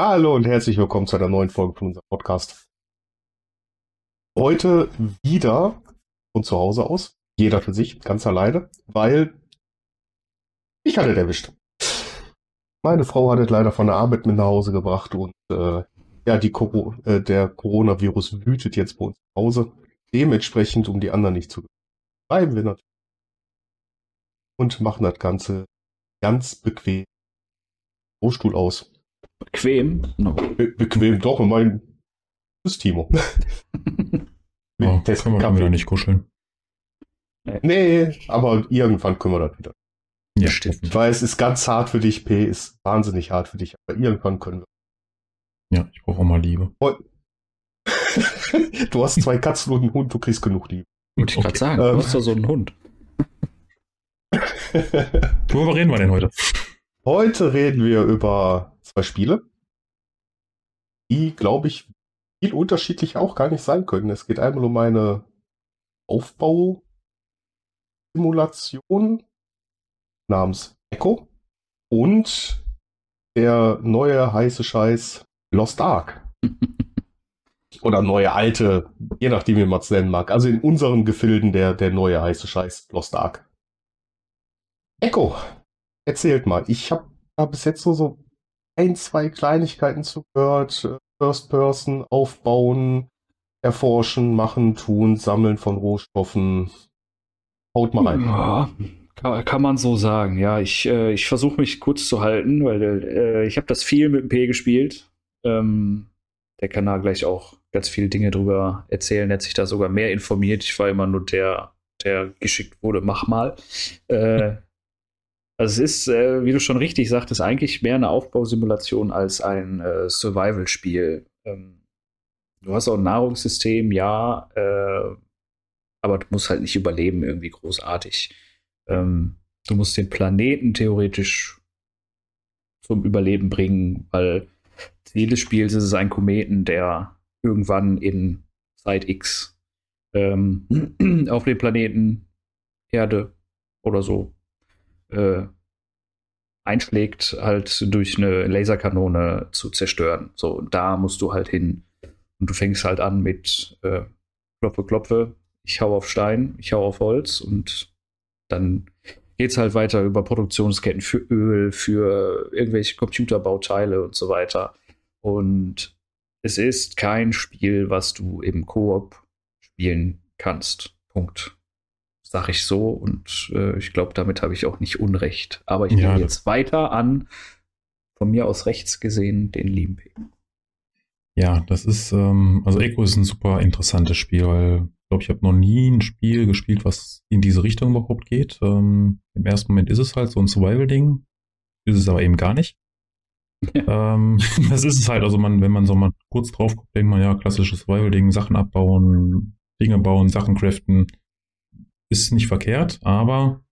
Hallo und herzlich willkommen zu einer neuen Folge von unserem Podcast. Heute wieder von zu Hause aus, jeder für sich, ganz alleine, weil ich hatte erwischt. Meine Frau hat es leider von der Arbeit mit nach Hause gebracht und äh, ja, die Coro äh, der Coronavirus wütet jetzt bei uns zu Hause. Dementsprechend, um die anderen nicht zu bleiben wir natürlich und machen das Ganze ganz bequem. Rohstuhl aus. Bequem? No. Be bequem, doch, mein ist Timo. oh, das können wir wieder nicht kuscheln. Nee. nee, aber irgendwann können wir das wieder. Ja, stimmt. Ich weiß, es ist ganz hart für dich, P, ist wahnsinnig hart für dich, aber irgendwann können wir. Ja, ich brauche auch mal Liebe. du hast zwei Katzen und einen Hund, du kriegst genug Liebe. Wollte ich okay. gerade sagen, ähm, du hast doch so einen Hund. Worüber reden wir denn heute? Heute reden wir über Spiele, die, glaube ich, viel unterschiedlich auch gar nicht sein können. Es geht einmal um eine Aufbausimulation namens Echo und der neue heiße Scheiß Lost Ark. Oder neue alte, je nachdem, wie man es nennen mag. Also in unseren Gefilden der, der neue heiße Scheiß Lost Ark. Echo, erzählt mal. Ich habe da bis jetzt so, so ein, zwei Kleinigkeiten zugehört. First Person aufbauen, erforschen, machen, tun, sammeln von Rohstoffen. Haut mal rein. Ja, kann, kann man so sagen. Ja, ich, äh, ich versuche mich kurz zu halten, weil äh, ich habe das viel mit dem P gespielt. Ähm, der kann da gleich auch ganz viele Dinge drüber erzählen. Er hat sich da sogar mehr informiert. Ich war immer nur der, der geschickt wurde, mach mal. Äh, also es ist, äh, wie du schon richtig sagtest, eigentlich mehr eine Aufbausimulation als ein äh, Survival-Spiel. Ähm, du hast auch ein Nahrungssystem, ja, äh, aber du musst halt nicht überleben irgendwie großartig. Ähm, du musst den Planeten theoretisch zum Überleben bringen, weil Ziel des Spiels ist es ein Kometen, der irgendwann in Zeit X ähm, auf den Planeten Erde oder so äh, einschlägt, halt durch eine Laserkanone zu zerstören. So, da musst du halt hin. Und du fängst halt an mit äh, Klopfe, Klopfe, ich hau auf Stein, ich hau auf Holz und dann geht es halt weiter über Produktionsketten für Öl, für irgendwelche Computerbauteile und so weiter. Und es ist kein Spiel, was du im Koop spielen kannst. Punkt sag ich so. Und äh, ich glaube, damit habe ich auch nicht Unrecht. Aber ich ja, nehme jetzt weiter an, von mir aus rechts gesehen, den lieben P. Ja, das ist, ähm, also Echo ist ein super interessantes Spiel, weil ich glaube, ich habe noch nie ein Spiel gespielt, was in diese Richtung überhaupt geht. Ähm, Im ersten Moment ist es halt so ein Survival-Ding, ist es aber eben gar nicht. ähm, das ist es halt, also man, wenn man so mal kurz drauf guckt, denkt man ja, klassisches Survival-Ding, Sachen abbauen, Dinge bauen, Sachen craften, ist nicht verkehrt, aber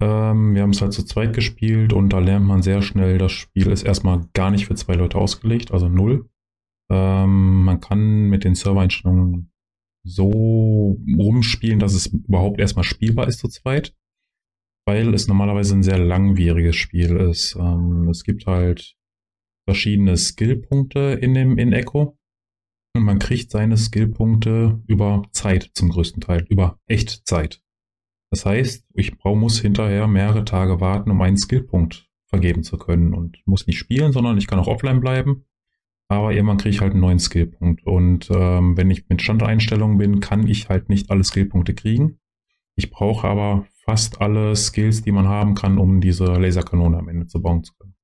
ähm, wir haben es halt zu zweit gespielt und da lernt man sehr schnell, das Spiel ist erstmal gar nicht für zwei Leute ausgelegt, also null. Ähm, man kann mit den Servereinstellungen so rumspielen, dass es überhaupt erstmal spielbar ist zu zweit, weil es normalerweise ein sehr langwieriges Spiel ist. Ähm, es gibt halt verschiedene Skillpunkte in dem in Echo man kriegt seine Skillpunkte über Zeit zum größten Teil, über Echtzeit. Das heißt, ich muss hinterher mehrere Tage warten, um einen Skillpunkt vergeben zu können und muss nicht spielen, sondern ich kann auch offline bleiben. Aber irgendwann kriege ich halt einen neuen Skillpunkt. Und ähm, wenn ich mit Standeinstellungen bin, kann ich halt nicht alle Skillpunkte kriegen. Ich brauche aber fast alle Skills, die man haben kann, um diese Laserkanone am Ende zu bauen zu können.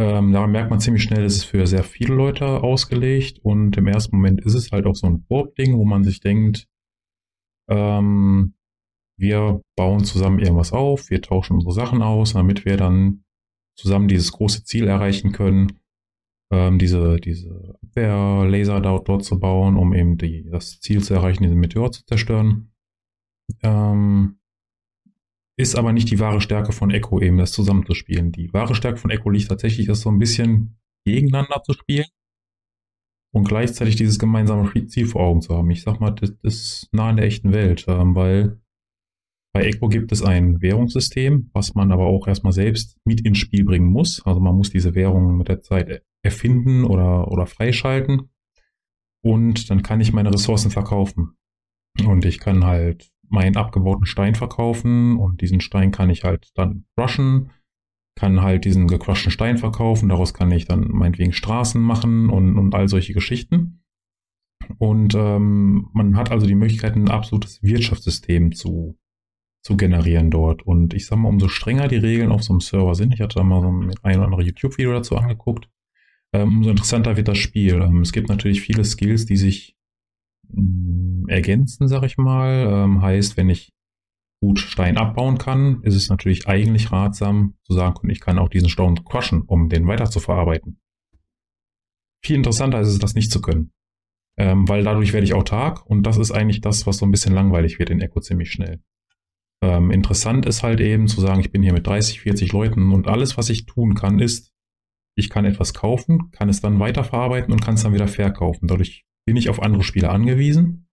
Ähm, daran merkt man ziemlich schnell, es ist für sehr viele Leute ausgelegt und im ersten Moment ist es halt auch so ein Koop-Ding, wo man sich denkt, ähm, wir bauen zusammen irgendwas auf, wir tauschen unsere Sachen aus, damit wir dann zusammen dieses große Ziel erreichen können, ähm, diese, diese Abwehrlaser dort, dort zu bauen, um eben die, das Ziel zu erreichen, diesen Meteor zu zerstören. Ähm, ist aber nicht die wahre Stärke von Echo, eben das zusammenzuspielen. Die wahre Stärke von Echo liegt tatsächlich, das so ein bisschen gegeneinander zu spielen und gleichzeitig dieses gemeinsame Ziel vor Augen zu haben. Ich sag mal, das ist nah in der echten Welt, ähm, weil Bei Echo gibt es ein Währungssystem, was man aber auch erstmal selbst mit ins Spiel bringen muss. Also man muss diese Währung mit der Zeit erfinden oder, oder freischalten. Und dann kann ich meine Ressourcen verkaufen. Und ich kann halt meinen abgebauten Stein verkaufen und diesen Stein kann ich halt dann crushen, kann halt diesen gecrushten Stein verkaufen, daraus kann ich dann meinetwegen Straßen machen und, und all solche Geschichten. Und ähm, man hat also die Möglichkeit, ein absolutes Wirtschaftssystem zu, zu generieren dort. Und ich sag mal, umso strenger die Regeln auf so einem Server sind, ich hatte da mal so ein, ein oder andere YouTube-Video dazu angeguckt, ähm, umso interessanter wird das Spiel. Ähm, es gibt natürlich viele Skills, die sich ergänzen, sag ich mal. Ähm, heißt, wenn ich gut Stein abbauen kann, ist es natürlich eigentlich ratsam zu sagen, ich kann auch diesen Stein crushen, um den weiter zu verarbeiten. Viel interessanter ist es, das nicht zu können ähm, weil dadurch werde ich autark und das ist eigentlich das, was so ein bisschen langweilig wird in Echo ziemlich schnell. Ähm, interessant ist halt eben zu sagen, ich bin hier mit 30, 40 Leuten und alles, was ich tun kann, ist, ich kann etwas kaufen, kann es dann weiterverarbeiten und kann es dann wieder verkaufen. Dadurch bin ich auf andere Spieler angewiesen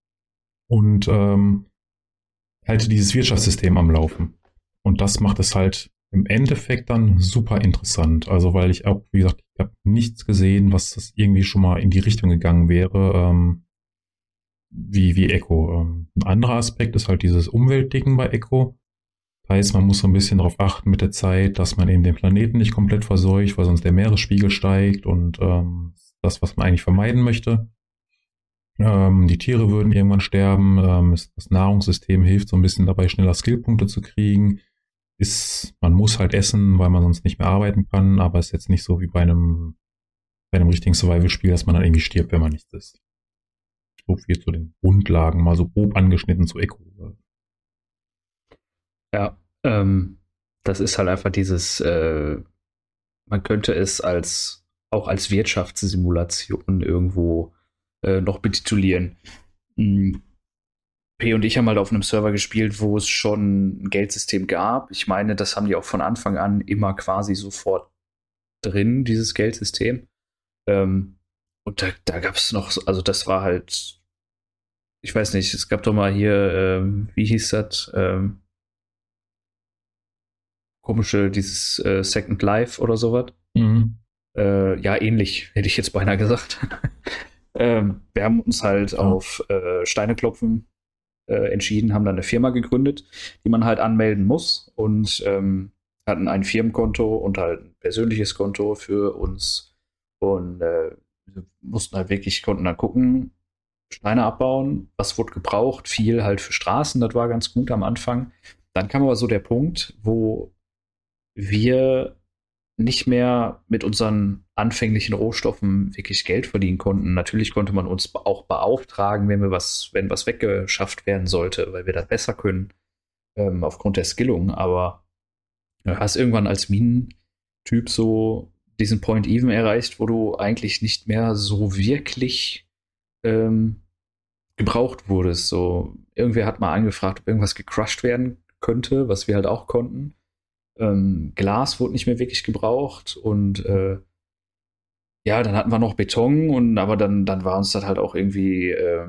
und ähm, halte dieses Wirtschaftssystem am Laufen. Und das macht es halt im Endeffekt dann super interessant. Also weil ich auch, wie gesagt, ich habe nichts gesehen, was das irgendwie schon mal in die Richtung gegangen wäre, ähm, wie, wie Echo. Ähm, ein anderer Aspekt ist halt dieses Umweltding bei Echo. Das heißt, man muss so ein bisschen darauf achten mit der Zeit, dass man eben den Planeten nicht komplett verseucht, weil sonst der Meeresspiegel steigt und ähm, das, was man eigentlich vermeiden möchte. Ähm, die Tiere würden irgendwann sterben. Ähm, das Nahrungssystem hilft so ein bisschen dabei, schneller Skillpunkte zu kriegen ist, man muss halt essen, weil man sonst nicht mehr arbeiten kann, aber ist jetzt nicht so wie bei einem, bei einem richtigen Survival-Spiel, dass man dann irgendwie stirbt, wenn man nichts isst. So viel zu den Grundlagen, mal so grob angeschnitten zu Echo. Ja, ähm, das ist halt einfach dieses, äh, man könnte es als auch als Wirtschaftssimulation irgendwo äh, noch betitulieren. Hm, P und ich haben halt auf einem Server gespielt, wo es schon ein Geldsystem gab. Ich meine, das haben die auch von Anfang an immer quasi sofort drin, dieses Geldsystem. Ähm, und da, da gab es noch, also das war halt, ich weiß nicht, es gab doch mal hier, ähm, wie hieß das? Ähm, komische, dieses äh, Second Life oder sowas. Mhm. Äh, ja, ähnlich, hätte ich jetzt beinahe gesagt. ähm, wir haben uns halt ja. auf äh, Steine klopfen äh, entschieden, haben dann eine Firma gegründet, die man halt anmelden muss und ähm, hatten ein Firmenkonto und halt ein persönliches Konto für uns und äh, mussten halt wirklich, konnten dann gucken, Steine abbauen, was wurde gebraucht, viel halt für Straßen, das war ganz gut am Anfang. Dann kam aber so der Punkt, wo wir nicht mehr mit unseren anfänglichen Rohstoffen wirklich Geld verdienen konnten. Natürlich konnte man uns auch beauftragen, wenn wir was, wenn was weggeschafft werden sollte, weil wir das besser können, ähm, aufgrund der Skillung. Aber du hast irgendwann als Minentyp so diesen Point Even erreicht, wo du eigentlich nicht mehr so wirklich ähm, gebraucht wurdest. So, irgendwer hat mal angefragt, ob irgendwas gecrushed werden könnte, was wir halt auch konnten. Ähm, Glas wurde nicht mehr wirklich gebraucht und äh, ja, dann hatten wir noch Beton und aber dann, dann war uns das halt auch irgendwie, äh,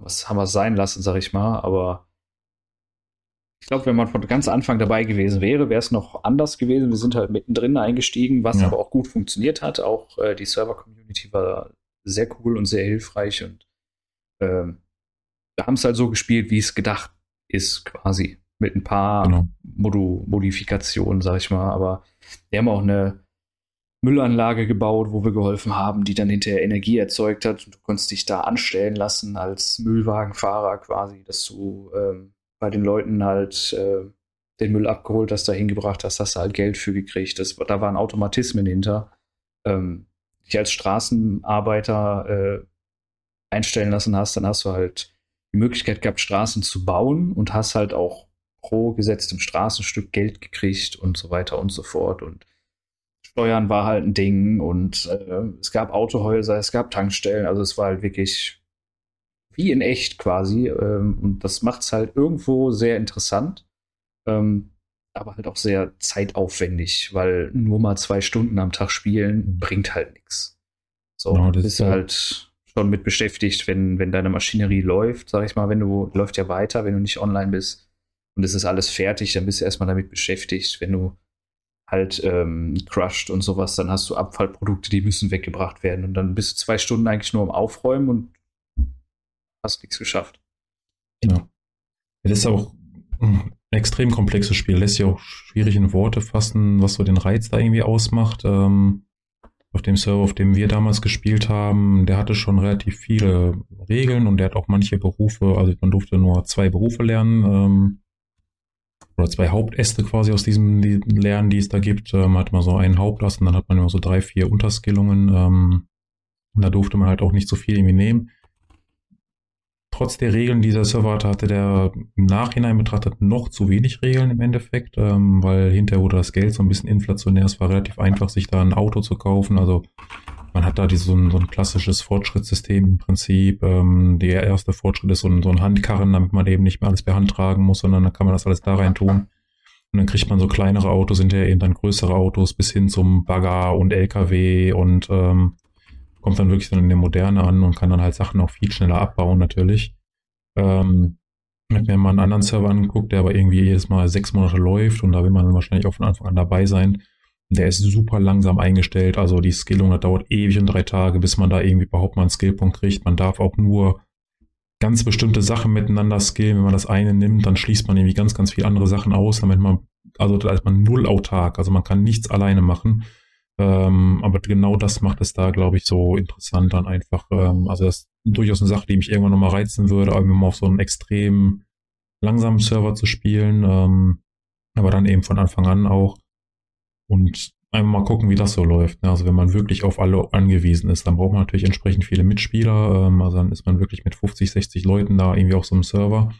was haben wir sein lassen, sag ich mal, aber ich glaube, wenn man von ganz Anfang dabei gewesen wäre, wäre es noch anders gewesen. Wir sind halt mittendrin eingestiegen, was ja. aber auch gut funktioniert hat. Auch äh, die Server-Community war sehr cool und sehr hilfreich und äh, wir haben es halt so gespielt, wie es gedacht ist, quasi mit ein paar genau. Modu Modifikationen, sag ich mal. Aber wir haben auch eine Müllanlage gebaut, wo wir geholfen haben, die dann hinterher Energie erzeugt hat. Und du konntest dich da anstellen lassen als Müllwagenfahrer quasi, dass du ähm, bei den Leuten halt äh, den Müll abgeholt hast, dahin gebracht hast, hast du halt Geld für gekriegt. Das, da waren Automatismen hinter. Ähm, dich als Straßenarbeiter äh, einstellen lassen hast, dann hast du halt die Möglichkeit gehabt, Straßen zu bauen und hast halt auch pro gesetztem Straßenstück Geld gekriegt und so weiter und so fort. Und Steuern war halt ein Ding und äh, es gab Autohäuser, es gab Tankstellen, also es war halt wirklich wie in echt quasi. Ähm, und das macht es halt irgendwo sehr interessant, ähm, aber halt auch sehr zeitaufwendig, weil nur mal zwei Stunden am Tag spielen bringt halt nichts. So, no, bist du halt schon mit beschäftigt, wenn, wenn deine Maschinerie läuft, sag ich mal, wenn du läuft ja weiter, wenn du nicht online bist und es ist alles fertig, dann bist du erstmal damit beschäftigt. Wenn du halt ähm, crushed und sowas, dann hast du Abfallprodukte, die müssen weggebracht werden. Und dann bist du zwei Stunden eigentlich nur am Aufräumen und hast nichts geschafft. Ja. Das ist auch ein extrem komplexes Spiel. Lässt sich auch schwierig in Worte fassen, was so den Reiz da irgendwie ausmacht. Ähm, auf dem Server, auf dem wir damals gespielt haben, der hatte schon relativ viele Regeln und der hat auch manche Berufe, also man durfte nur zwei Berufe lernen. Ähm, oder zwei Hauptäste quasi aus diesem die Lernen, die es da gibt. Ähm, hat man so einen Hauptast und dann hat man immer so drei, vier Unterskillungen. Ähm, und da durfte man halt auch nicht so viel irgendwie nehmen. Trotz der Regeln, die dieser Server hatte, hatte der im Nachhinein betrachtet noch zu wenig Regeln im Endeffekt, ähm, weil hinterher wurde das Geld so ein bisschen inflationär. Es war relativ einfach, sich da ein Auto zu kaufen. Also man hat da die, so, ein, so ein klassisches Fortschrittssystem im Prinzip. Ähm, der erste Fortschritt ist so ein, so ein Handkarren, damit man eben nicht mehr alles per Hand tragen muss, sondern dann kann man das alles da rein tun. Und dann kriegt man so kleinere Autos, hinterher eben dann größere Autos bis hin zum Bagger und LKW und ähm, kommt dann wirklich dann in der Moderne an und kann dann halt Sachen auch viel schneller abbauen natürlich. Ähm, wenn man einen anderen Server anguckt, der aber irgendwie jedes Mal sechs Monate läuft und da will man dann wahrscheinlich auch von Anfang an dabei sein, der ist super langsam eingestellt. Also die Skillung, das dauert ewig und drei Tage, bis man da irgendwie überhaupt mal einen Skillpunkt kriegt. Man darf auch nur ganz bestimmte Sachen miteinander skillen. Wenn man das eine nimmt, dann schließt man irgendwie ganz, ganz viele andere Sachen aus, damit man, also da ist man null autark. Also man kann nichts alleine machen. Ähm, aber genau das macht es da, glaube ich, so interessant dann einfach. Ähm, also das ist durchaus eine Sache, die mich irgendwann nochmal reizen würde, irgendwann mal auf so einem extrem langsamen Server zu spielen. Ähm, aber dann eben von Anfang an auch. Und einfach mal gucken, wie das so läuft. Ne? Also wenn man wirklich auf alle angewiesen ist, dann braucht man natürlich entsprechend viele Mitspieler. Ähm, also dann ist man wirklich mit 50, 60 Leuten da irgendwie auf so einem Server.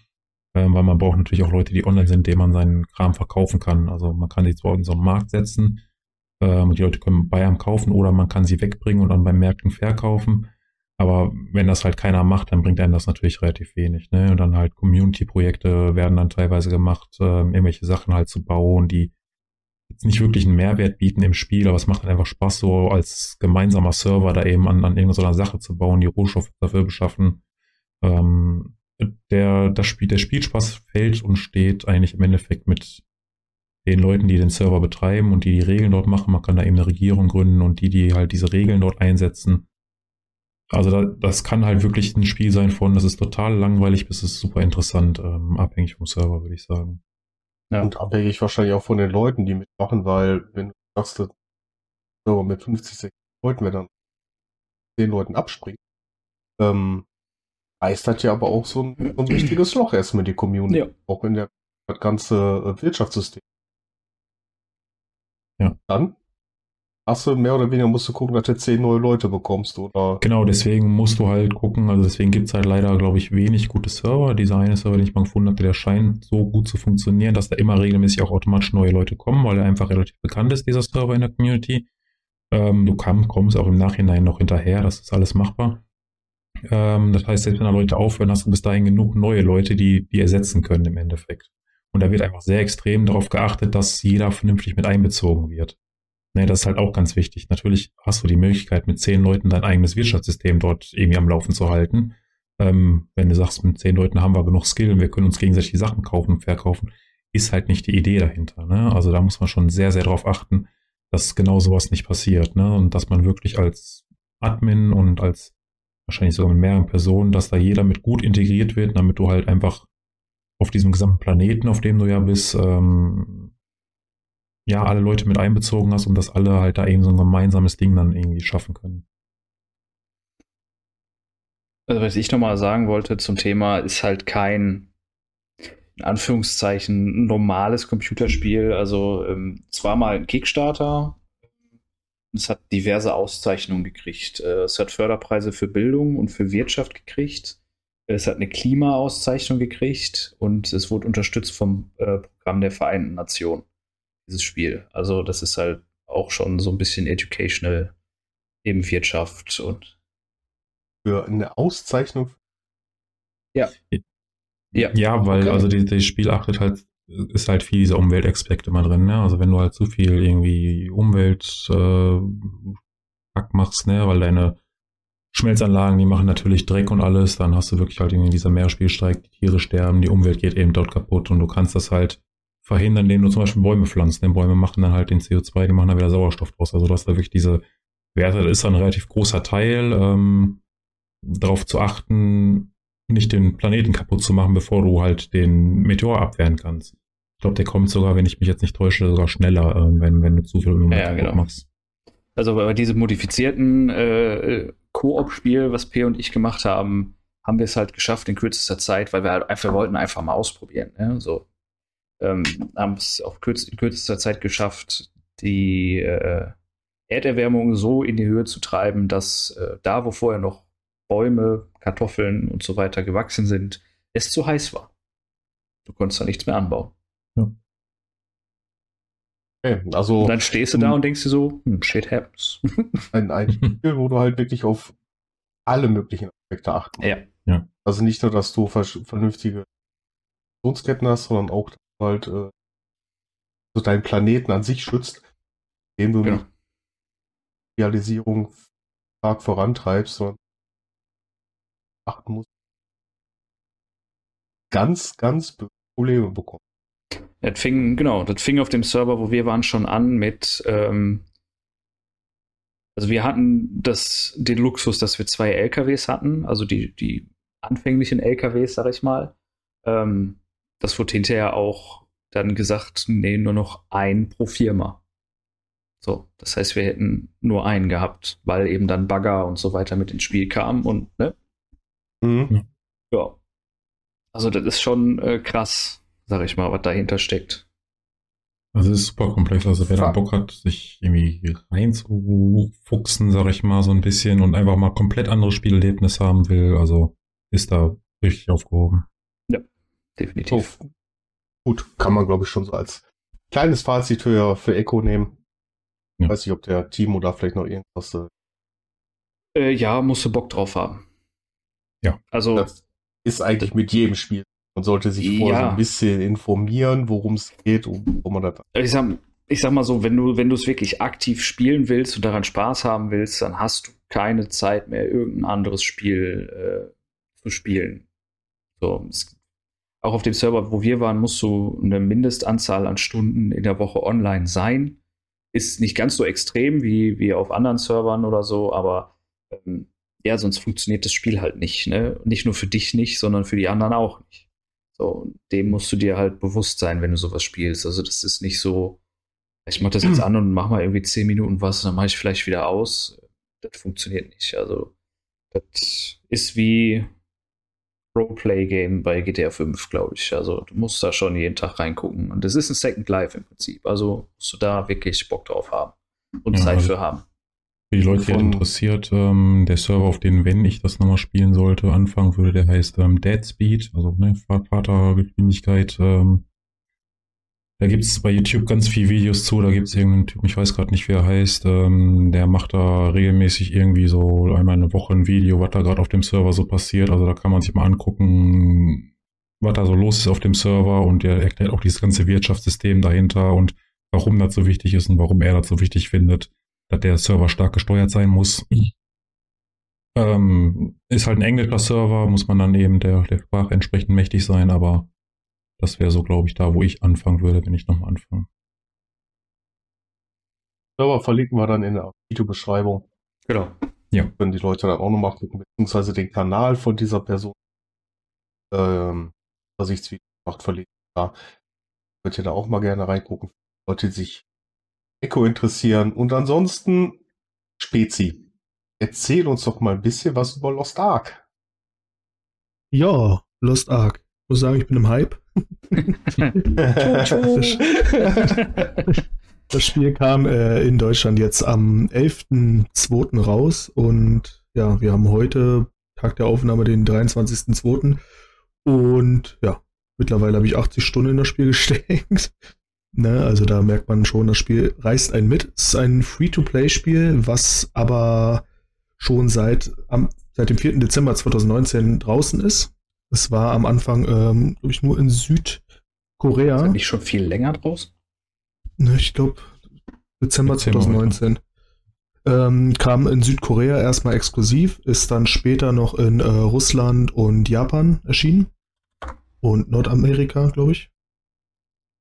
Ähm, weil man braucht natürlich auch Leute, die online sind, denen man seinen Kram verkaufen kann. Also man kann die zwar in so einen Markt setzen ähm, die Leute können bei einem kaufen oder man kann sie wegbringen und dann beim Märkten verkaufen. Aber wenn das halt keiner macht, dann bringt einem das natürlich relativ wenig. Ne? Und dann halt Community-Projekte werden dann teilweise gemacht, irgendwelche Sachen halt zu bauen, die jetzt nicht wirklich einen Mehrwert bieten im Spiel, aber es macht halt einfach Spaß, so als gemeinsamer Server da eben an, an irgendeiner Sache zu bauen, die Rohstoffe dafür beschaffen. Ähm, der, das Spiel, der Spielspaß fällt und steht eigentlich im Endeffekt mit den Leuten, die den Server betreiben und die die Regeln dort machen. Man kann da eben eine Regierung gründen und die, die halt diese Regeln dort einsetzen. Also da, das kann halt wirklich ein Spiel sein von, das ist total langweilig bis es super interessant, ähm, abhängig vom Server, würde ich sagen. Ja. Und abhängig wahrscheinlich auch von den Leuten, die mitmachen, weil wenn du sagst, so mit 50, 60 Leuten, wenn dann 10 Leuten abspringt, ähm, heißt das ja aber auch so ein, so ein richtiges Loch erstmal die Community. Ja. Auch in der das ganze äh, Wirtschaftssystem. Ja. Dann hast du mehr oder weniger musst du gucken, dass du zehn neue Leute bekommst, oder? Genau, deswegen musst du halt gucken, also deswegen gibt es halt leider, glaube ich, wenig gute Server. Dieser eine Server, den ich mal gefunden habe, der scheint so gut zu funktionieren, dass da immer regelmäßig auch automatisch neue Leute kommen, weil er einfach relativ bekannt ist, dieser Server in der Community. Ähm, du kann, kommst auch im Nachhinein noch hinterher, das ist alles machbar. Ähm, das heißt, selbst wenn da Leute aufhören, hast du bis dahin genug neue Leute, die, die ersetzen können im Endeffekt. Und da wird einfach sehr extrem darauf geachtet, dass jeder vernünftig mit einbezogen wird. Nee, das ist halt auch ganz wichtig. Natürlich hast du die Möglichkeit, mit zehn Leuten dein eigenes Wirtschaftssystem dort irgendwie am Laufen zu halten. Ähm, wenn du sagst, mit zehn Leuten haben wir genug Skill und wir können uns gegenseitig die Sachen kaufen und verkaufen, ist halt nicht die Idee dahinter. Ne? Also da muss man schon sehr, sehr darauf achten, dass genau sowas nicht passiert. Ne? Und dass man wirklich als Admin und als wahrscheinlich sogar mit mehreren Personen, dass da jeder mit gut integriert wird, damit du halt einfach auf diesem gesamten Planeten, auf dem du ja bist, ähm, ja, alle Leute mit einbezogen hast und dass alle halt da eben so ein gemeinsames Ding dann irgendwie schaffen können. Also, was ich nochmal sagen wollte zum Thema, ist halt kein, in Anführungszeichen, normales Computerspiel. Also, ähm, es war mal ein Kickstarter. Es hat diverse Auszeichnungen gekriegt. Äh, es hat Förderpreise für Bildung und für Wirtschaft gekriegt. Es hat eine Klimaauszeichnung gekriegt und es wurde unterstützt vom äh, Programm der Vereinten Nationen dieses Spiel. Also das ist halt auch schon so ein bisschen educational, eben Wirtschaft und für eine Auszeichnung. Ja. Ja, ja weil okay. also das Spiel achtet halt, ist halt viel dieser Umweltaspekte mal drin, ne? Also wenn du halt zu viel irgendwie Umwelt äh, machst, ne, weil deine Schmelzanlagen, die machen natürlich Dreck und alles. Dann hast du wirklich halt in dieser Meeresspielstreik, die Tiere sterben, die Umwelt geht eben dort kaputt und du kannst das halt verhindern, indem du zum Beispiel Bäume pflanzt. Denn Bäume machen dann halt den CO2, die machen dann wieder Sauerstoff draus. Also du hast da wirklich diese Werte, das ist dann ein relativ großer Teil, ähm, darauf zu achten, nicht den Planeten kaputt zu machen, bevor du halt den Meteor abwehren kannst. Ich glaube, der kommt sogar, wenn ich mich jetzt nicht täusche, sogar schneller, äh, wenn, wenn du zu viel ja, genau. machst. Also bei diesem modifizierten äh, Koop-Spiel, was P und ich gemacht haben, haben wir es halt geschafft in kürzester Zeit, weil wir halt einfach wollten einfach mal ausprobieren. Ne? So ähm, haben es auf kürz in kürzester Zeit geschafft, die äh, Erderwärmung so in die Höhe zu treiben, dass äh, da, wo vorher noch Bäume, Kartoffeln und so weiter gewachsen sind, es zu heiß war. Du konntest da nichts mehr anbauen. Ja. Okay, also, und dann stehst du da und denkst dir so, hm, shit happens. Ein, ein Spiel, wo du halt wirklich auf alle möglichen Aspekte achten Ja. ja. Also nicht nur, dass du vernünftige Funktionsketten hast, sondern auch, dass halt äh, so deinen Planeten an sich schützt, indem du genau. die Realisierung stark vorantreibst, sondern achten musst. Ganz, ganz Probleme bekommen. Das fing, genau, das fing auf dem Server, wo wir waren, schon an mit, ähm, also wir hatten das, den Luxus, dass wir zwei LKWs hatten, also die, die anfänglichen LKWs, sag ich mal. Ähm, das wurde hinterher auch dann gesagt, nee, nur noch ein pro Firma. So, das heißt, wir hätten nur einen gehabt, weil eben dann Bagger und so weiter mit ins Spiel kamen und, ne? Mhm. Ja. Also, das ist schon äh, krass, sag ich mal, was dahinter steckt. Also es ist super komplex. Also wer da Bock hat, sich irgendwie reinzufuchsen, sag ich mal, so ein bisschen und einfach mal komplett anderes Spielerlebnis haben will, also ist da richtig aufgehoben. Definitiv. Oh, gut, kann man glaube ich schon so als kleines Fazit für, für Echo nehmen. Ja. Weiß nicht, ob der Team oder vielleicht noch irgendwas. Äh, äh ja, musst du Bock drauf haben. Ja. Also. Das ist eigentlich mit jedem Spiel man sollte sich vorher ja. so ein bisschen informieren, worum es geht und wo man das. Ich sag, ich sag mal so, wenn du, wenn du es wirklich aktiv spielen willst und daran Spaß haben willst, dann hast du keine Zeit mehr, irgendein anderes Spiel äh, zu spielen. So, es, auch auf dem Server, wo wir waren, musst du eine Mindestanzahl an Stunden in der Woche online sein. Ist nicht ganz so extrem wie, wie auf anderen Servern oder so, aber ähm, ja, sonst funktioniert das Spiel halt nicht. Ne? Nicht nur für dich nicht, sondern für die anderen auch nicht. So, dem musst du dir halt bewusst sein, wenn du sowas spielst. Also das ist nicht so, ich mach das jetzt an und mach mal irgendwie zehn Minuten was, dann mache ich vielleicht wieder aus. Das funktioniert nicht. Also das ist wie Roleplay-Game bei GTA 5, glaube ich. Also du musst da schon jeden Tag reingucken. Und das ist ein Second Life im Prinzip. Also musst du da wirklich Bock drauf haben und ja, Zeit also für haben. Für die Leute, die interessiert, ähm, der Server, auf den, wenn ich das nochmal spielen sollte, anfangen würde, der heißt ähm, Dead Speed, also ne, Vatergeschwindigkeit. Ähm, da gibt es bei YouTube ganz viele Videos zu, da gibt es irgendeinen Typ, ich weiß gerade nicht, wer er heißt, ähm, der macht da regelmäßig irgendwie so einmal eine Woche ein Video, was da gerade auf dem Server so passiert. Also da kann man sich mal angucken, was da so los ist auf dem Server und der erklärt auch dieses ganze Wirtschaftssystem dahinter und warum das so wichtig ist und warum er das so wichtig findet dass der Server stark gesteuert sein muss. Ähm, ist halt ein englischer Server, muss man dann eben der, der Sprache entsprechend mächtig sein, aber das wäre so, glaube ich, da, wo ich anfangen würde, wenn ich nochmal anfange. Server verlinken wir dann in der Videobeschreibung. Genau. Ja. Können die Leute dann auch nochmal gucken, beziehungsweise den Kanal von dieser Person. Ähm, Übersichtsvideo macht verlinkt. Da könnt ihr da auch mal gerne reingucken. Leute, die sich Echo interessieren. Und ansonsten, Spezi, erzähl uns doch mal ein bisschen was über Lost Ark. Ja, Lost Ark. Ich muss sagen, ich bin im Hype. das Spiel kam äh, in Deutschland jetzt am 11.02. raus und ja, wir haben heute, Tag der Aufnahme, den 23.02. Und ja, mittlerweile habe ich 80 Stunden in das Spiel gesteckt. Ne, also da merkt man schon, das Spiel reißt einen mit. Es ist ein Free-to-Play-Spiel, was aber schon seit, am, seit dem 4. Dezember 2019 draußen ist. Es war am Anfang, ähm, glaube ich, nur in Südkorea. Ist nicht schon viel länger draußen? Ne, ich glaube, Dezember, Dezember 2019. Ähm, kam in Südkorea erstmal exklusiv, ist dann später noch in äh, Russland und Japan erschienen. Und Nordamerika, glaube ich.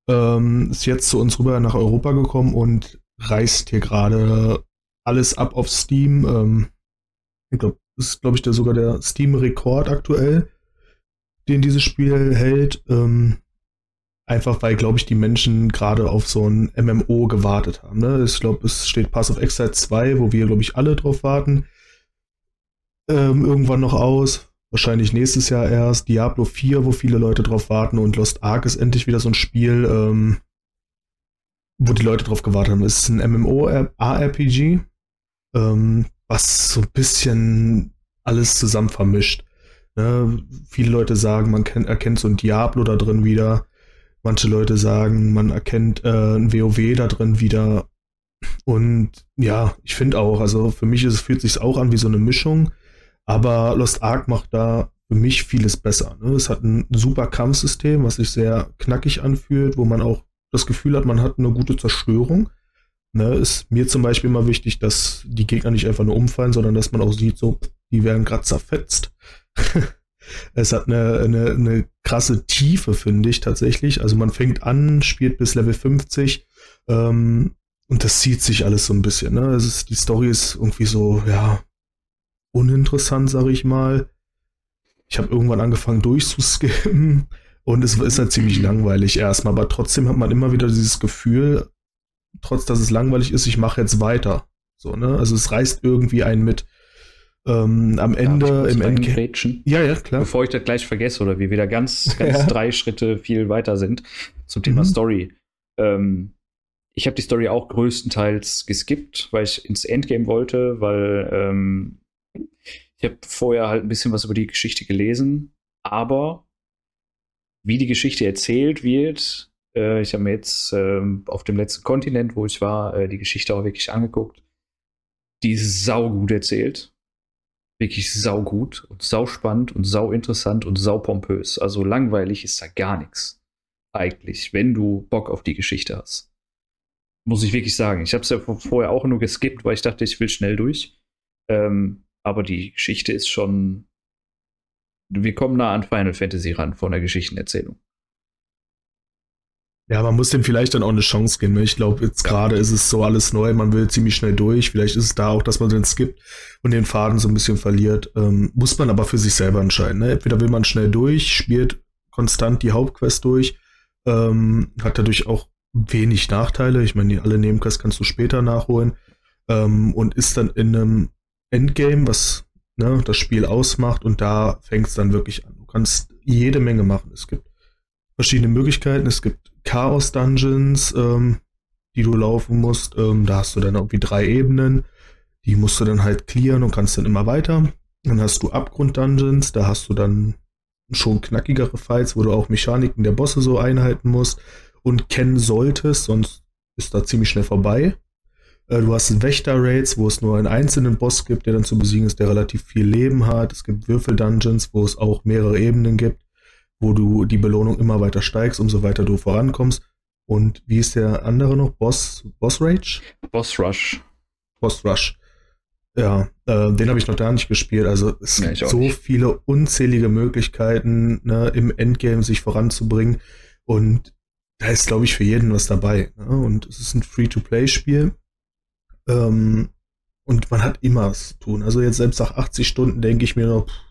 Ähm, ist jetzt zu uns rüber nach Europa gekommen und reißt hier gerade alles ab auf Steam. Ähm, ich glaube, das ist, glaube ich, der, sogar der Steam-Rekord aktuell, den dieses Spiel hält. Ähm, Einfach weil, glaube ich, die Menschen gerade auf so ein MMO gewartet haben. Ne? Ich glaube, es steht Pass of Exile 2, wo wir, glaube ich, alle drauf warten. Ähm, irgendwann noch aus. Wahrscheinlich nächstes Jahr erst. Diablo 4, wo viele Leute drauf warten. Und Lost Ark ist endlich wieder so ein Spiel, ähm, wo die Leute drauf gewartet haben. Es ist ein MMO-ARPG, ähm, was so ein bisschen alles zusammen vermischt. Ne? Viele Leute sagen, man kennt, erkennt so ein Diablo da drin wieder. Manche Leute sagen, man erkennt äh, ein WoW da drin wieder. Und ja, ich finde auch, also für mich ist, fühlt sich auch an wie so eine Mischung. Aber Lost Ark macht da für mich vieles besser. Ne? Es hat ein super Kampfsystem, was sich sehr knackig anfühlt, wo man auch das Gefühl hat, man hat eine gute Zerstörung. Ne? Ist mir zum Beispiel immer wichtig, dass die Gegner nicht einfach nur umfallen, sondern dass man auch sieht, so, die werden gerade zerfetzt. Es hat eine, eine, eine krasse Tiefe, finde ich tatsächlich. Also man fängt an, spielt bis Level 50 ähm, und das zieht sich alles so ein bisschen. Ne? Ist, die Story ist irgendwie so, ja, uninteressant, sage ich mal. Ich habe irgendwann angefangen durchzuskippen und es ist halt ziemlich langweilig erstmal, aber trotzdem hat man immer wieder dieses Gefühl, trotz dass es langweilig ist, ich mache jetzt weiter. So, ne? Also es reißt irgendwie einen mit. Ähm, am Ende im Endgame. Ja, ja, klar. Bevor ich das gleich vergesse oder wir wieder ganz, ganz ja. drei Schritte viel weiter sind zum Thema mhm. Story. Ähm, ich habe die Story auch größtenteils geskippt, weil ich ins Endgame wollte, weil ähm, ich habe vorher halt ein bisschen was über die Geschichte gelesen, aber wie die Geschichte erzählt wird, äh, ich habe mir jetzt äh, auf dem letzten Kontinent, wo ich war, äh, die Geschichte auch wirklich angeguckt. Die ist saugut erzählt wirklich saugut und sauspannend und sau interessant und sau pompös. Also langweilig ist da gar nichts. Eigentlich, wenn du Bock auf die Geschichte hast. Muss ich wirklich sagen. Ich habe es ja vorher auch nur geskippt, weil ich dachte, ich will schnell durch. Ähm, aber die Geschichte ist schon. Wir kommen nah an Final Fantasy ran von der Geschichtenerzählung. Ja, man muss dem vielleicht dann auch eine Chance geben. Ne? Ich glaube, jetzt gerade ist es so alles neu, man will ziemlich schnell durch. Vielleicht ist es da auch, dass man den skippt und den Faden so ein bisschen verliert. Ähm, muss man aber für sich selber entscheiden. Ne? Entweder will man schnell durch, spielt konstant die Hauptquest durch, ähm, hat dadurch auch wenig Nachteile. Ich meine, alle Nebenquests kannst du später nachholen ähm, und ist dann in einem Endgame, was ne, das Spiel ausmacht und da fängt es dann wirklich an. Du kannst jede Menge machen. Es gibt verschiedene Möglichkeiten. Es gibt Chaos-Dungeons, ähm, die du laufen musst. Ähm, da hast du dann irgendwie drei Ebenen. Die musst du dann halt clearen und kannst dann immer weiter. Dann hast du Abgrund-Dungeons, da hast du dann schon knackigere Fights, wo du auch Mechaniken der Bosse so einhalten musst und kennen solltest, sonst ist da ziemlich schnell vorbei. Äh, du hast Wächter-Raids, wo es nur einen einzelnen Boss gibt, der dann zu besiegen ist, der relativ viel Leben hat. Es gibt Würfel-Dungeons, wo es auch mehrere Ebenen gibt wo du die Belohnung immer weiter steigst, umso weiter du vorankommst. Und wie ist der andere noch? Boss, Boss Rage? Boss Rush. Boss Rush. Ja, äh, den habe ich noch gar nicht gespielt. Also es ja, gibt so nicht. viele unzählige Möglichkeiten, ne, im Endgame sich voranzubringen. Und da ist, glaube ich, für jeden was dabei. Ne? Und es ist ein Free-to-Play-Spiel. Ähm, und man hat immer was zu tun. Also jetzt selbst nach 80 Stunden denke ich mir noch, pff,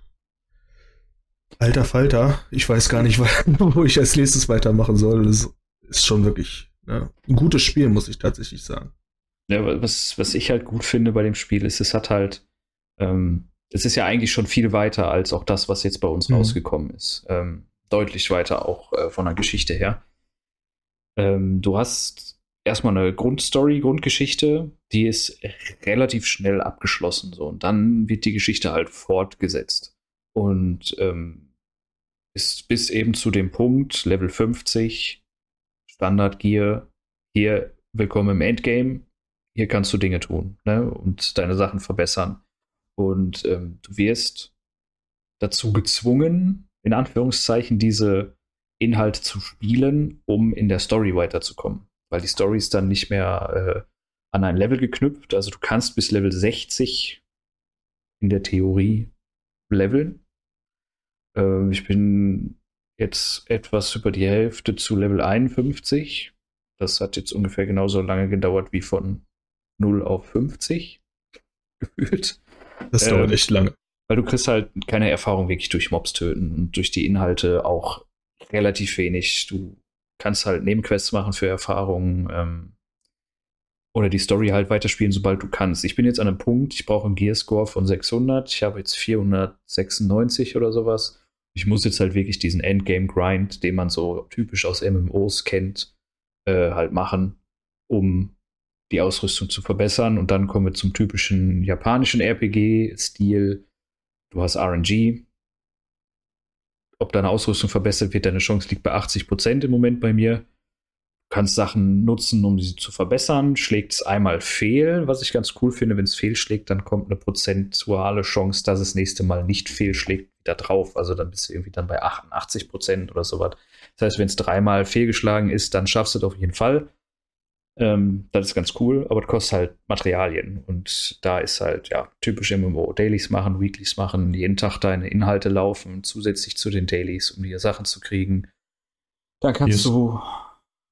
Alter Falter, ich weiß gar nicht, wo ich als nächstes weitermachen soll. Das ist schon wirklich ja, ein gutes Spiel, muss ich tatsächlich sagen. Ja, was, was ich halt gut finde bei dem Spiel ist, es hat halt, ähm, es ist ja eigentlich schon viel weiter als auch das, was jetzt bei uns mhm. rausgekommen ist. Ähm, deutlich weiter auch äh, von der Geschichte her. Ähm, du hast erstmal eine Grundstory, Grundgeschichte, die ist relativ schnell abgeschlossen so und dann wird die Geschichte halt fortgesetzt. Und ähm, ist bis eben zu dem Punkt, Level 50, Standard Gear, hier willkommen im Endgame, hier kannst du Dinge tun ne? und deine Sachen verbessern. Und ähm, du wirst dazu gezwungen, in Anführungszeichen, diese Inhalte zu spielen, um in der Story weiterzukommen. Weil die Story ist dann nicht mehr äh, an ein Level geknüpft. Also du kannst bis Level 60 in der Theorie leveln. Äh, ich bin jetzt etwas über die Hälfte zu Level 51. Das hat jetzt ungefähr genauso lange gedauert wie von 0 auf 50 gefühlt. Das dauert ähm, echt lange. Weil du kriegst halt keine Erfahrung wirklich durch Mobs töten und durch die Inhalte auch relativ wenig. Du kannst halt Nebenquests machen für Erfahrungen ähm, oder die Story halt weiterspielen, sobald du kannst. Ich bin jetzt an einem Punkt, ich brauche einen Gearscore von 600. Ich habe jetzt 496 oder sowas. Ich muss jetzt halt wirklich diesen Endgame-Grind, den man so typisch aus MMOs kennt, äh, halt machen, um die Ausrüstung zu verbessern. Und dann kommen wir zum typischen japanischen RPG-Stil. Du hast RNG. Ob deine Ausrüstung verbessert wird, deine Chance liegt bei 80% im Moment bei mir. Du kannst Sachen nutzen, um sie zu verbessern. Schlägt es einmal fehl, was ich ganz cool finde. Wenn es fehlschlägt, dann kommt eine prozentuale Chance, dass es nächste Mal nicht fehlschlägt, wieder drauf. Also dann bist du irgendwie dann bei 88% oder sowas. Das heißt, wenn es dreimal fehlgeschlagen ist, dann schaffst du es auf jeden Fall. Ähm, das ist ganz cool, aber das kostet halt Materialien. Und da ist halt, ja, typisch MMO. Dailies machen, Weeklies machen, jeden Tag deine Inhalte laufen, zusätzlich zu den Dailies, um dir Sachen zu kriegen. Dann kannst Hier du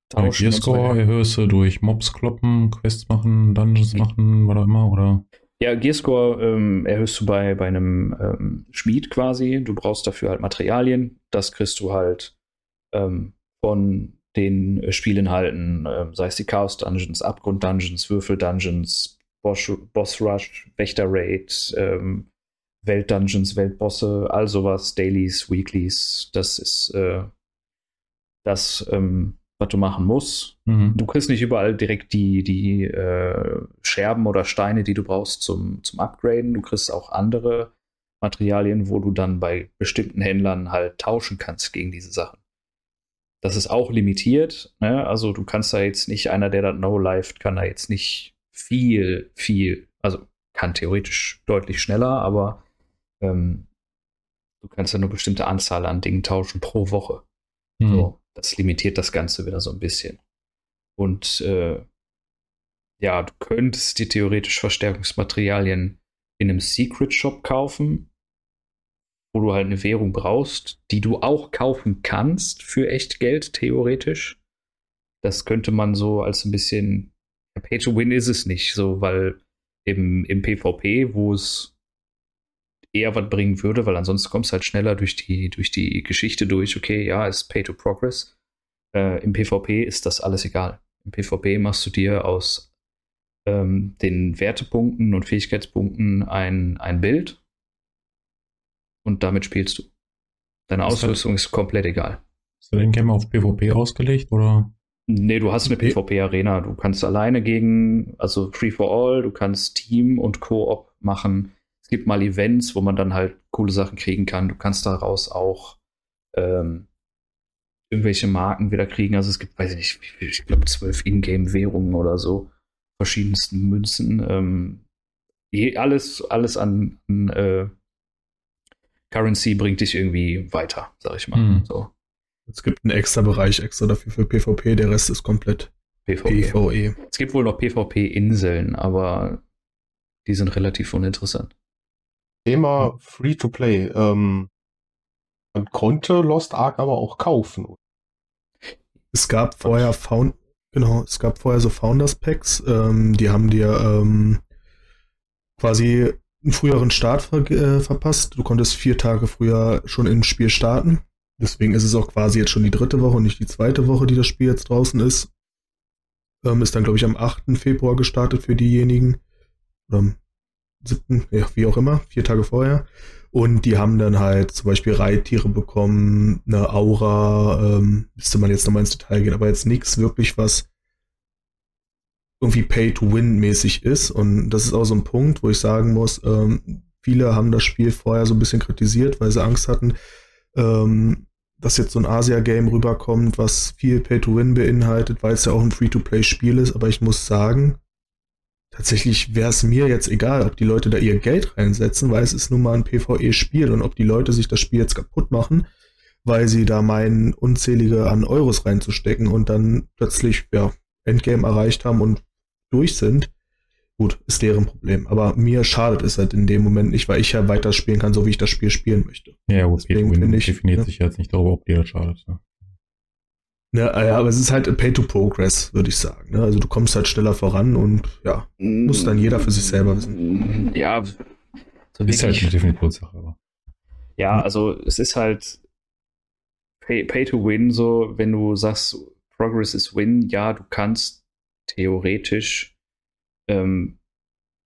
tauschen. Gearscore erhöhst du durch Mobs kloppen, Quests machen, Dungeons machen, was auch immer, oder? Ja, Gearscore ähm, erhöhst du bei, bei einem ähm, Schmied quasi. Du brauchst dafür halt Materialien. Das kriegst du halt ähm, von den äh, Spielinhalten, äh, sei es die Chaos Dungeons, Abgrund Dungeons, Würfel Dungeons, Boss, Boss Rush, Wächter Raid, ähm, Welt Dungeons, Weltbosse, all sowas, Dailies, Weeklies. Das ist äh, das, ähm, was du machen musst. Mhm. Du kriegst nicht überall direkt die, die äh, Scherben oder Steine, die du brauchst zum, zum Upgraden. Du kriegst auch andere Materialien, wo du dann bei bestimmten Händlern halt tauschen kannst gegen diese Sachen. Das ist auch limitiert. Ne? Also du kannst da jetzt nicht, einer, der das No-Life, kann da jetzt nicht viel, viel, also kann theoretisch deutlich schneller, aber ähm, du kannst ja nur bestimmte Anzahl an Dingen tauschen pro Woche. Mhm. So, das limitiert das Ganze wieder so ein bisschen. Und äh, ja, du könntest dir theoretisch Verstärkungsmaterialien in einem Secret Shop kaufen, wo du halt eine Währung brauchst, die du auch kaufen kannst für echt Geld, theoretisch. Das könnte man so als ein bisschen. Pay to Win ist es nicht, so, weil im, im PvP, wo es eher was bringen würde, weil ansonsten kommst du halt schneller durch die, durch die Geschichte durch. Okay, ja, ist Pay to Progress. Äh, Im PvP ist das alles egal. Im PvP machst du dir aus ähm, den Wertepunkten und Fähigkeitspunkten ein, ein Bild und damit spielst du. Deine Ausrüstung ist komplett egal. Ist der Game auf PvP ausgelegt oder? Nee, du hast eine PvP-Arena. Du kannst alleine gegen, also Free for All, du kannst Team und Koop machen. Es gibt mal Events, wo man dann halt coole Sachen kriegen kann. Du kannst daraus auch ähm, irgendwelche Marken wieder kriegen. Also es gibt, weiß ich nicht, ich glaube zwölf Ingame-Währungen oder so, verschiedensten Münzen. Ähm, alles, alles an, an äh, Currency bringt dich irgendwie weiter, sag ich mal. Mhm. So. Es gibt einen extra Bereich extra dafür für PvP, der Rest ist komplett PvE. PvE. Es gibt wohl noch PvP-Inseln, aber die sind relativ uninteressant. Thema Free-to-Play. Ähm, man konnte Lost Ark aber auch kaufen. Es gab vorher Found, genau, es gab vorher so Founders Packs, ähm, die haben dir ähm, quasi einen früheren Start ver äh, verpasst. Du konntest vier Tage früher schon ins Spiel starten. Deswegen ist es auch quasi jetzt schon die dritte Woche und nicht die zweite Woche, die das Spiel jetzt draußen ist. Ähm, ist dann, glaube ich, am 8. Februar gestartet für diejenigen. Oder am 7., ja, wie auch immer, vier Tage vorher. Und die haben dann halt zum Beispiel Reittiere bekommen, eine Aura, ähm, müsste man jetzt nochmal ins Detail gehen, aber jetzt nichts wirklich, was irgendwie Pay-to-Win-mäßig ist. Und das ist auch so ein Punkt, wo ich sagen muss, ähm, viele haben das Spiel vorher so ein bisschen kritisiert, weil sie Angst hatten, ähm, dass jetzt so ein Asia-Game rüberkommt, was viel Pay-to-Win beinhaltet, weil es ja auch ein Free-to-Play-Spiel ist. Aber ich muss sagen, tatsächlich wäre es mir jetzt egal, ob die Leute da ihr Geld reinsetzen, weil es ist nun mal ein PvE-Spiel und ob die Leute sich das Spiel jetzt kaputt machen, weil sie da meinen, unzählige an Euros reinzustecken und dann plötzlich, ja, Endgame erreicht haben und durch sind, gut, ist deren Problem. Aber mir schadet es halt in dem Moment nicht, weil ich ja weiter spielen kann, so wie ich das Spiel spielen möchte. Ja, gut, Deswegen finde ich, definiert ne? sich jetzt nicht darüber, ob dir das schadet. Ne? Ja, ja, aber es ist halt Pay to Progress, würde ich sagen. Ne? Also du kommst halt schneller voran und ja, muss dann jeder für sich selber wissen. Ja, so Ist halt eine Definitionssache, aber. ja, also es ist halt Pay, pay to Win, so wenn du sagst, Progress is Win, ja, du kannst theoretisch ähm,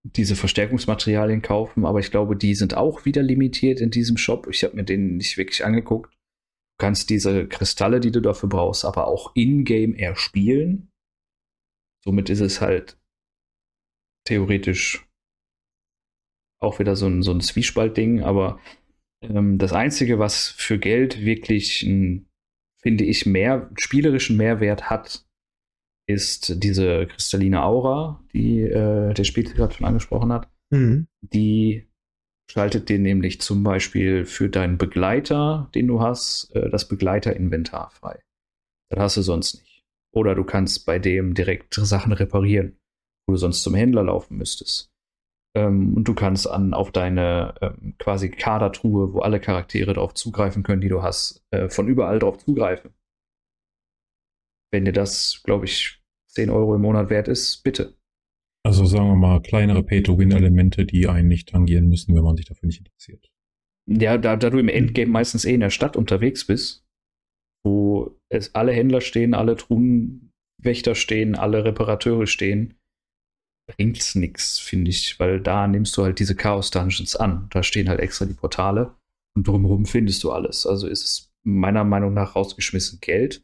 diese Verstärkungsmaterialien kaufen, aber ich glaube, die sind auch wieder limitiert in diesem Shop. Ich habe mir den nicht wirklich angeguckt. Du kannst diese Kristalle, die du dafür brauchst, aber auch in-game erspielen. Somit ist es halt theoretisch auch wieder so ein, so ein Zwiespaltding, aber ähm, das Einzige, was für Geld wirklich, ein, finde ich, mehr spielerischen Mehrwert hat, ist diese kristalline Aura, die der Spiel gerade schon angesprochen hat. Mhm. Die schaltet dir nämlich zum Beispiel für deinen Begleiter, den du hast, äh, das Begleiterinventar frei. Das hast du sonst nicht. Oder du kannst bei dem direkt Sachen reparieren, wo du sonst zum Händler laufen müsstest. Ähm, und du kannst an, auf deine ähm, quasi Kadertruhe, wo alle Charaktere drauf zugreifen können, die du hast, äh, von überall drauf zugreifen. Wenn dir das, glaube ich, 10 Euro im Monat wert ist, bitte. Also sagen wir mal, kleinere Pay-to-Win-Elemente, die einen nicht tangieren müssen, wenn man sich dafür nicht interessiert. Ja, da, da du im Endgame meistens eh in der Stadt unterwegs bist, wo es alle Händler stehen, alle Truhenwächter stehen, alle Reparateure stehen, bringt's nix, finde ich, weil da nimmst du halt diese Chaos-Dungeons an. Da stehen halt extra die Portale und drumherum findest du alles. Also ist es meiner Meinung nach rausgeschmissen Geld.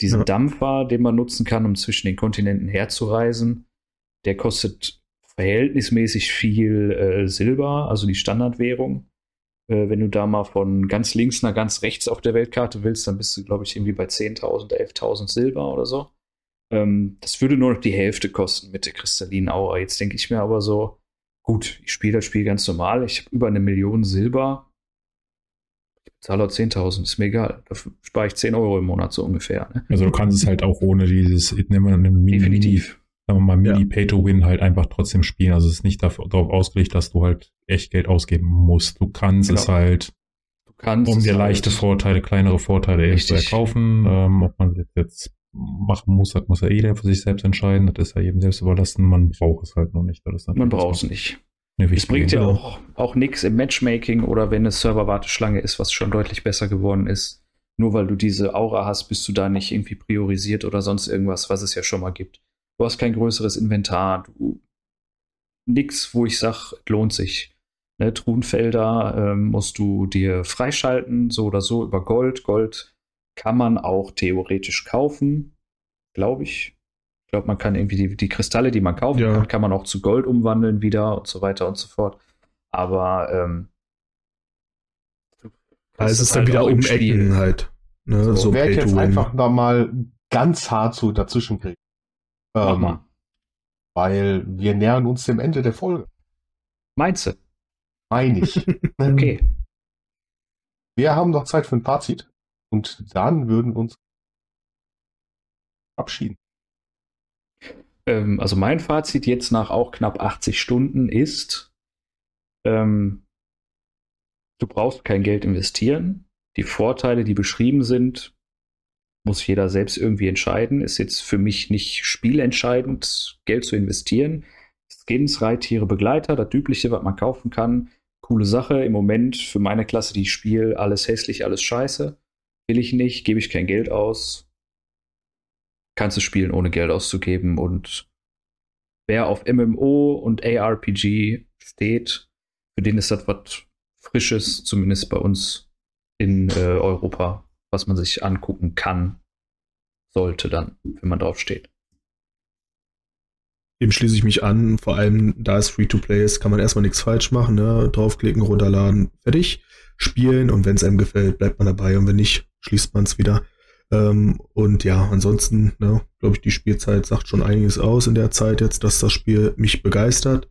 Diesen Ja. Dampfer, den man nutzen kann, um zwischen den Kontinenten herzureisen, der kostet verhältnismäßig viel äh, Silber, also die Standardwährung. Äh, wenn du da mal von ganz links nach ganz rechts auf der Weltkarte willst, dann bist du, glaube ich, irgendwie bei 10.000, 11.000 Silber oder so. Ähm, das würde nur noch die Hälfte kosten mit der kristallinen Aura. Jetzt denke ich mir aber so, gut, ich spiele das Spiel ganz normal. Ich habe über eine Million Silber. Ich bezahle auch 10.000, ist mir egal. Dafür spare ich 10 Euro im Monat so ungefähr. Ne? Also du kannst es halt auch ohne dieses, nehmen wir einen Definitiv. Sagen wir mal. Mini-Pay-to-Win halt einfach trotzdem spielen. Also es ist nicht darauf ausgelegt, dass du halt echt Geld ausgeben musst. Du kannst Genau. es halt, Du kannst um es dir halt- leichte Vorteile, kleinere Vorteile zu erkaufen. Ähm, ob man das jetzt machen muss, das muss ja jeder für sich selbst entscheiden. Das ist ja jedem selbst überlassen. Man braucht es halt noch nicht. Man braucht es nicht. Es bringt ja auch, auch nichts im Matchmaking oder wenn es Serverwarteschlange ist, was schon deutlich besser geworden ist. Nur weil du diese Aura hast, bist du da nicht irgendwie priorisiert oder sonst irgendwas, was es ja schon mal gibt. Du hast kein größeres Inventar, du nix, wo ich sag, lohnt sich. Ne, Truhenfelder ähm, musst du dir freischalten, so oder so über Gold. Gold kann man auch theoretisch kaufen, glaube ich. Ich glaube, man kann irgendwie die, die Kristalle, die man kaufen Ja. kann, kann man auch zu Gold umwandeln wieder und so weiter und so fort. Aber ähm, du Also es ist dann halt wieder um. Ecken halt. Ne? So, So, ich jetzt einfach da mal ganz hart so dazwischen kriegen. Ähm, weil wir nähern uns dem Ende der Folge. Meinst du? Meine ich. Okay. Wir haben noch Zeit für ein Fazit und dann würden wir uns abschieden. Ähm, also mein Fazit jetzt nach auch knapp 80 Stunden ist, ähm, du brauchst kein Geld investieren. Die Vorteile, die beschrieben sind, muss jeder selbst irgendwie entscheiden. Ist jetzt für mich nicht spielentscheidend, Geld zu investieren. Skins, Reittiere, Begleiter, das Übliche, was man kaufen kann. Coole Sache. Im Moment für meine Klasse, die ich spiele, alles hässlich, alles scheiße. Will ich nicht, gebe ich kein Geld aus. Kannst du spielen, ohne Geld auszugeben. Und wer auf MMO und ARPG steht, für den ist das was Frisches, zumindest bei uns in äh, Europa, was man sich angucken kann, sollte dann, wenn man drauf steht. Dem schließe ich mich an. Vor allem, da es Free-to-Play ist, kann man erstmal nichts falsch machen. Ne? Draufklicken, runterladen, fertig. Spielen und wenn es einem gefällt, bleibt man dabei und wenn nicht, schließt man es wieder. Ähm, und ja, ansonsten, ne, glaube ich, die Spielzeit sagt schon einiges aus in der Zeit jetzt, dass das Spiel mich begeistert.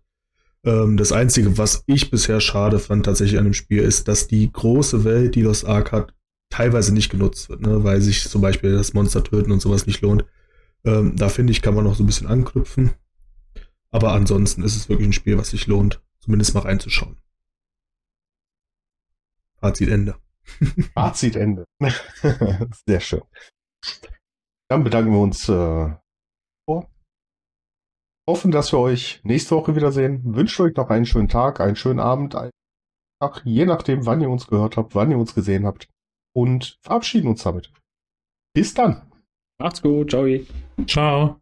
Ähm, das Einzige, was ich bisher schade fand tatsächlich an dem Spiel, ist, dass die große Welt, die Lost Ark hat, teilweise nicht genutzt wird, ne? weil sich zum Beispiel das Monster töten und sowas nicht lohnt. Ähm, da finde ich, kann man noch so ein bisschen anknüpfen. Aber ansonsten ist es wirklich ein Spiel, was sich lohnt, zumindest mal reinzuschauen. Fazit Ende. Fazit Ende. Sehr schön. Dann bedanken wir uns äh, vor. Hoffen, dass wir euch nächste Woche wiedersehen. Wünsche euch noch einen schönen Tag, einen schönen Abend, einen Tag, je nachdem, wann ihr uns gehört habt, wann ihr uns gesehen habt und verabschieden uns damit. Bis dann. Macht's gut. Ciao. Ciao.